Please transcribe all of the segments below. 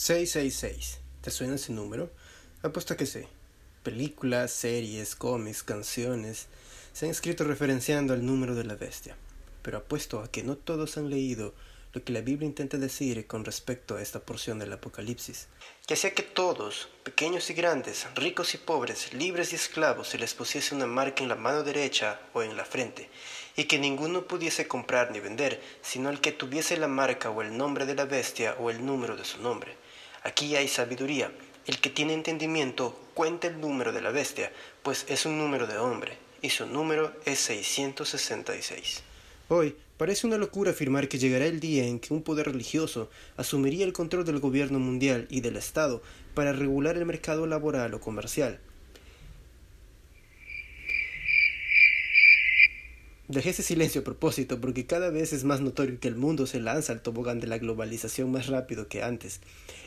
666. ¿Te suena ese número? Apuesto que sí. Películas, series, cómics, canciones se han escrito referenciando al número de la bestia. Pero apuesto a que no todos han leído lo que la Biblia intenta decir con respecto a esta porción del Apocalipsis. Que sea que todos, pequeños y grandes, ricos y pobres, libres y esclavos, se les pusiese una marca en la mano derecha o en la frente, y que ninguno pudiese comprar ni vender, sino el que tuviese la marca o el nombre de la bestia o el número de su nombre. Aquí hay sabiduría. El que tiene entendimiento cuenta el número de la bestia, pues es un número de hombre, y su número es 666. Hoy parece una locura afirmar que llegará el día en que un poder religioso asumiría el control del gobierno mundial y del Estado para regular el mercado laboral o comercial, Dejé ese silencio a propósito porque cada vez es más notorio que el mundo se lanza al tobogán de la globalización más rápido que antes.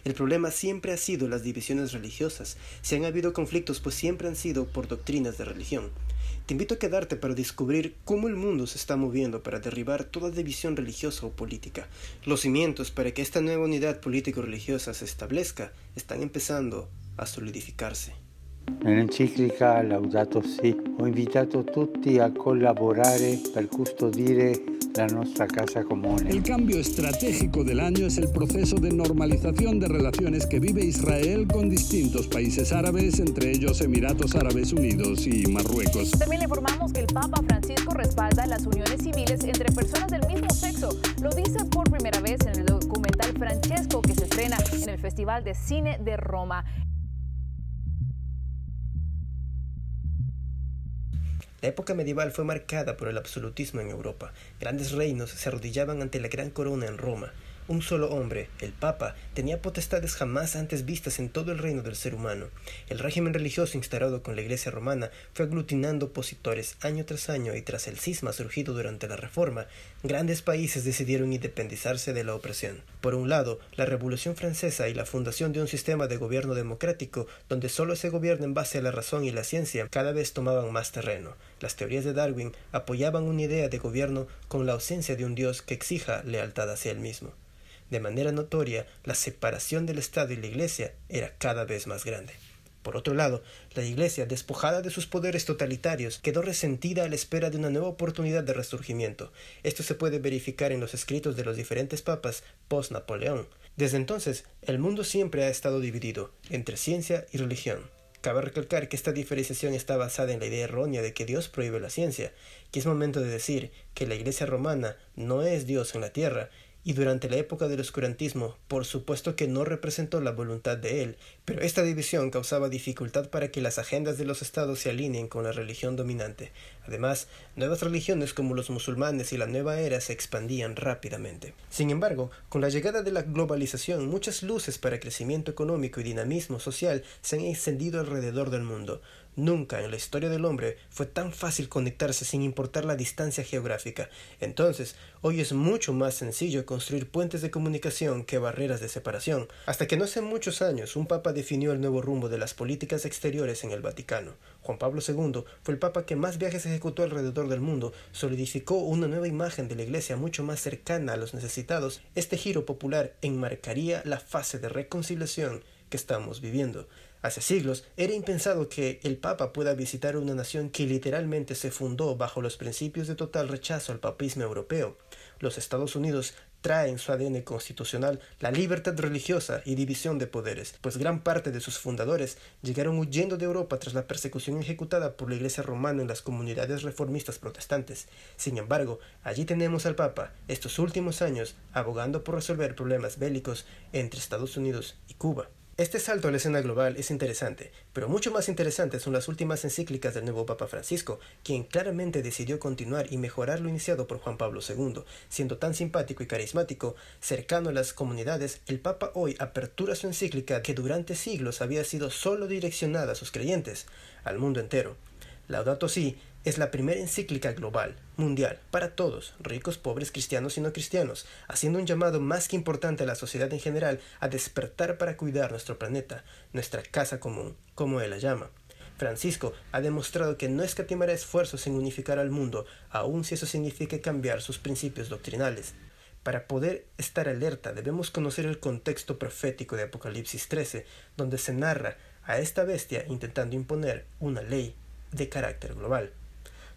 El problema siempre ha sido las divisiones religiosas. Si han habido conflictos, pues siempre han sido por doctrinas de religión. Te invito a quedarte para descubrir cómo el mundo se está moviendo para derribar toda división religiosa o política. Los cimientos para que esta nueva unidad político-religiosa se establezca están empezando a solidificarse. Nell'enciclica Laudato Si ho invitato tutti a collaborare per custodire la nuestra casa común. El cambio estratégico del año es el proceso de normalización de relaciones que vive Israel con distintos países árabes, entre ellos Emiratos Árabes Unidos y Marruecos. También le informamos que el Papa Francisco respalda las uniones civiles entre personas del mismo sexo. Lo dice por primera vez en el documental Francesco que se estrena en el Festival de Cine de Roma. La época medieval fue marcada por el absolutismo en Europa. Grandes reinos se arrodillaban ante la gran corona en Roma. Un solo hombre, el Papa, tenía potestades jamás antes vistas en todo el reino del ser humano. El régimen religioso instaurado con la Iglesia romana fue aglutinando opositores año tras año y tras el cisma surgido durante la Reforma, grandes países decidieron independizarse de la opresión. Por un lado, la Revolución Francesa y la fundación de un sistema de gobierno democrático donde solo se gobierna en base a la razón y la ciencia cada vez tomaban más terreno. Las teorías de Darwin apoyaban una idea de gobierno con la ausencia de un Dios que exija lealtad hacia él mismo. De manera notoria, la separación del Estado y la Iglesia era cada vez más grande. Por otro lado, la Iglesia, despojada de sus poderes totalitarios, quedó resentida a la espera de una nueva oportunidad de resurgimiento. Esto se puede verificar en los escritos de los diferentes papas post-Napoleón. Desde entonces, el mundo siempre ha estado dividido entre ciencia y religión. Cabe recalcar que esta diferenciación está basada en la idea errónea de que Dios prohíbe la ciencia, que es momento de decir que la Iglesia romana no es Dios en la tierra y durante la época del oscurantismo, por supuesto que no representó la voluntad de él, pero esta división causaba dificultad para que las agendas de los estados se alineen con la religión dominante. Además, nuevas religiones como los musulmanes y la nueva era se expandían rápidamente. Sin embargo, con la llegada de la globalización, muchas luces para crecimiento económico y dinamismo social se han encendido alrededor del mundo. Nunca en la historia del hombre fue tan fácil conectarse sin importar la distancia geográfica. Entonces, hoy es mucho más sencillo construir puentes de comunicación que barreras de separación. Hasta que no hace muchos años un papa definió el nuevo rumbo de las políticas exteriores en el Vaticano. Juan Pablo II fue el papa que más viajes ejecutó alrededor del mundo, solidificó una nueva imagen de la Iglesia mucho más cercana a los necesitados. Este giro popular enmarcaría la fase de reconciliación que estamos viviendo. Hace siglos era impensado que el Papa pueda visitar una nación que literalmente se fundó bajo los principios de total rechazo al papismo europeo. Los Estados Unidos traen su ADN constitucional la libertad religiosa y división de poderes, pues gran parte de sus fundadores llegaron huyendo de Europa tras la persecución ejecutada por la Iglesia romana en las comunidades reformistas protestantes. Sin embargo, allí tenemos al Papa, estos últimos años, abogando por resolver problemas bélicos entre Estados Unidos y Cuba. Este salto a la escena global es interesante, pero mucho más interesantes son las últimas encíclicas del nuevo Papa Francisco, quien claramente decidió continuar y mejorar lo iniciado por Juan Pablo II. Siendo tan simpático y carismático, cercano a las comunidades, el Papa hoy apertura su encíclica que durante siglos había sido solo direccionada a sus creyentes, al mundo entero. Laudato Si es la primera encíclica global, mundial, para todos, ricos, pobres, cristianos y no cristianos, haciendo un llamado más que importante a la sociedad en general a despertar para cuidar nuestro planeta, nuestra casa común, como él la llama. Francisco ha demostrado que no escatimará esfuerzos en unificar al mundo, aun si eso signifique cambiar sus principios doctrinales. Para poder estar alerta debemos conocer el contexto profético de Apocalipsis 13, donde se narra a esta bestia intentando imponer una ley de carácter global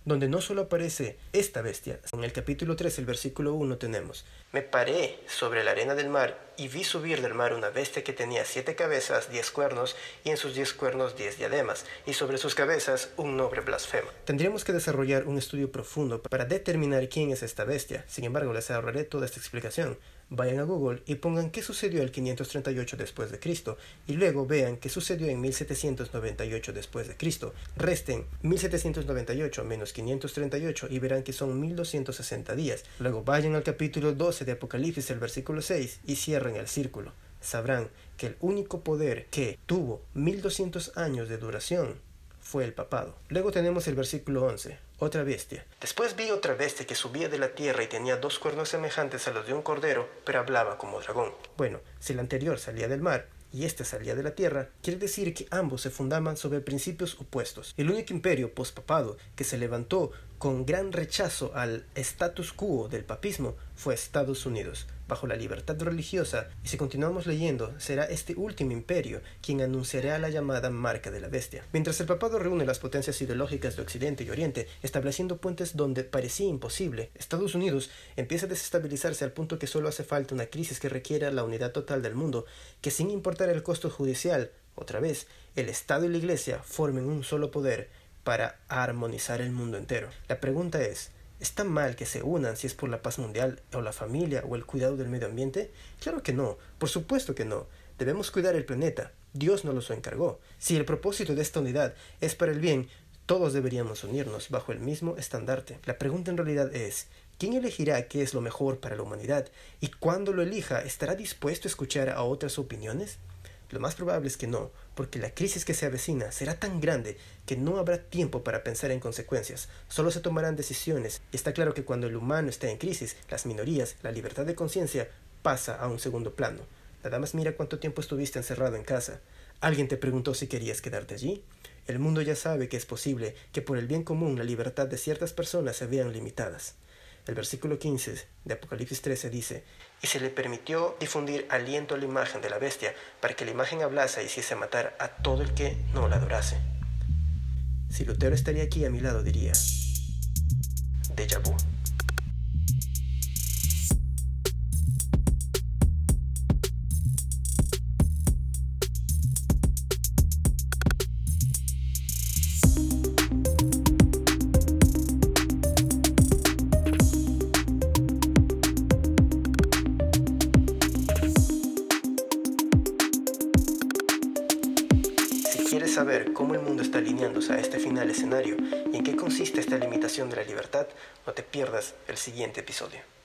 donde no solo aparece esta bestia. En el capítulo 3, el versículo 1 tenemos, Me paré sobre la arena del mar y vi subir del mar una bestia que tenía siete cabezas, diez cuernos, y en sus diez cuernos diez diademas, y sobre sus cabezas un noble blasfemo. Tendríamos que desarrollar un estudio profundo para determinar quién es esta bestia. Sin embargo, les ahorraré toda esta explicación vayan a Google y pongan qué sucedió el 538 después de Cristo y luego vean qué sucedió en 1798 después de Cristo. Resten 1798 menos 538 y verán que son 1260 días. Luego vayan al capítulo 12 de Apocalipsis, el versículo 6 y cierren el círculo. Sabrán que el único poder que tuvo 1200 años de duración fue el papado. Luego tenemos el versículo 11, otra bestia. Después vi otra bestia que subía de la tierra y tenía dos cuernos semejantes a los de un cordero, pero hablaba como dragón. Bueno, si el anterior salía del mar, y este salía de la tierra, quiere decir que ambos se fundaban sobre principios opuestos. El único imperio pospapado que se levantó con gran rechazo al status quo del papismo fue Estados Unidos, bajo la libertad religiosa, y si continuamos leyendo, será este último imperio quien anunciará la llamada marca de la bestia. Mientras el papado reúne las potencias ideológicas de Occidente y Oriente, estableciendo puentes donde parecía imposible, Estados Unidos empieza a desestabilizarse al punto que solo hace falta una crisis que requiera la unidad total del mundo, que sin importar el costo judicial, otra vez, el Estado y la Iglesia formen un solo poder para armonizar el mundo entero. La pregunta es, ¿Está mal que se unan si es por la paz mundial o la familia o el cuidado del medio ambiente? Claro que no, por supuesto que no. Debemos cuidar el planeta. Dios nos lo encargó. Si el propósito de esta unidad es para el bien, todos deberíamos unirnos bajo el mismo estandarte. La pregunta en realidad es, ¿quién elegirá qué es lo mejor para la humanidad? Y cuando lo elija, ¿estará dispuesto a escuchar a otras opiniones? Lo más probable es que no, porque la crisis que se avecina será tan grande que no habrá tiempo para pensar en consecuencias, solo se tomarán decisiones, y está claro que cuando el humano está en crisis, las minorías, la libertad de conciencia, pasa a un segundo plano. Nada más mira cuánto tiempo estuviste encerrado en casa. ¿Alguien te preguntó si querías quedarte allí? El mundo ya sabe que es posible que por el bien común la libertad de ciertas personas se vean limitadas. El versículo 15 de Apocalipsis 13 dice, y se le permitió difundir aliento a la imagen de la bestia, para que la imagen hablase y hiciese matar a todo el que no la adorase. Si Lutero estaría aquí a mi lado diría, déjà vu. Saber cómo el mundo está alineándose a este final escenario y en qué consiste esta limitación de la libertad, no te pierdas el siguiente episodio.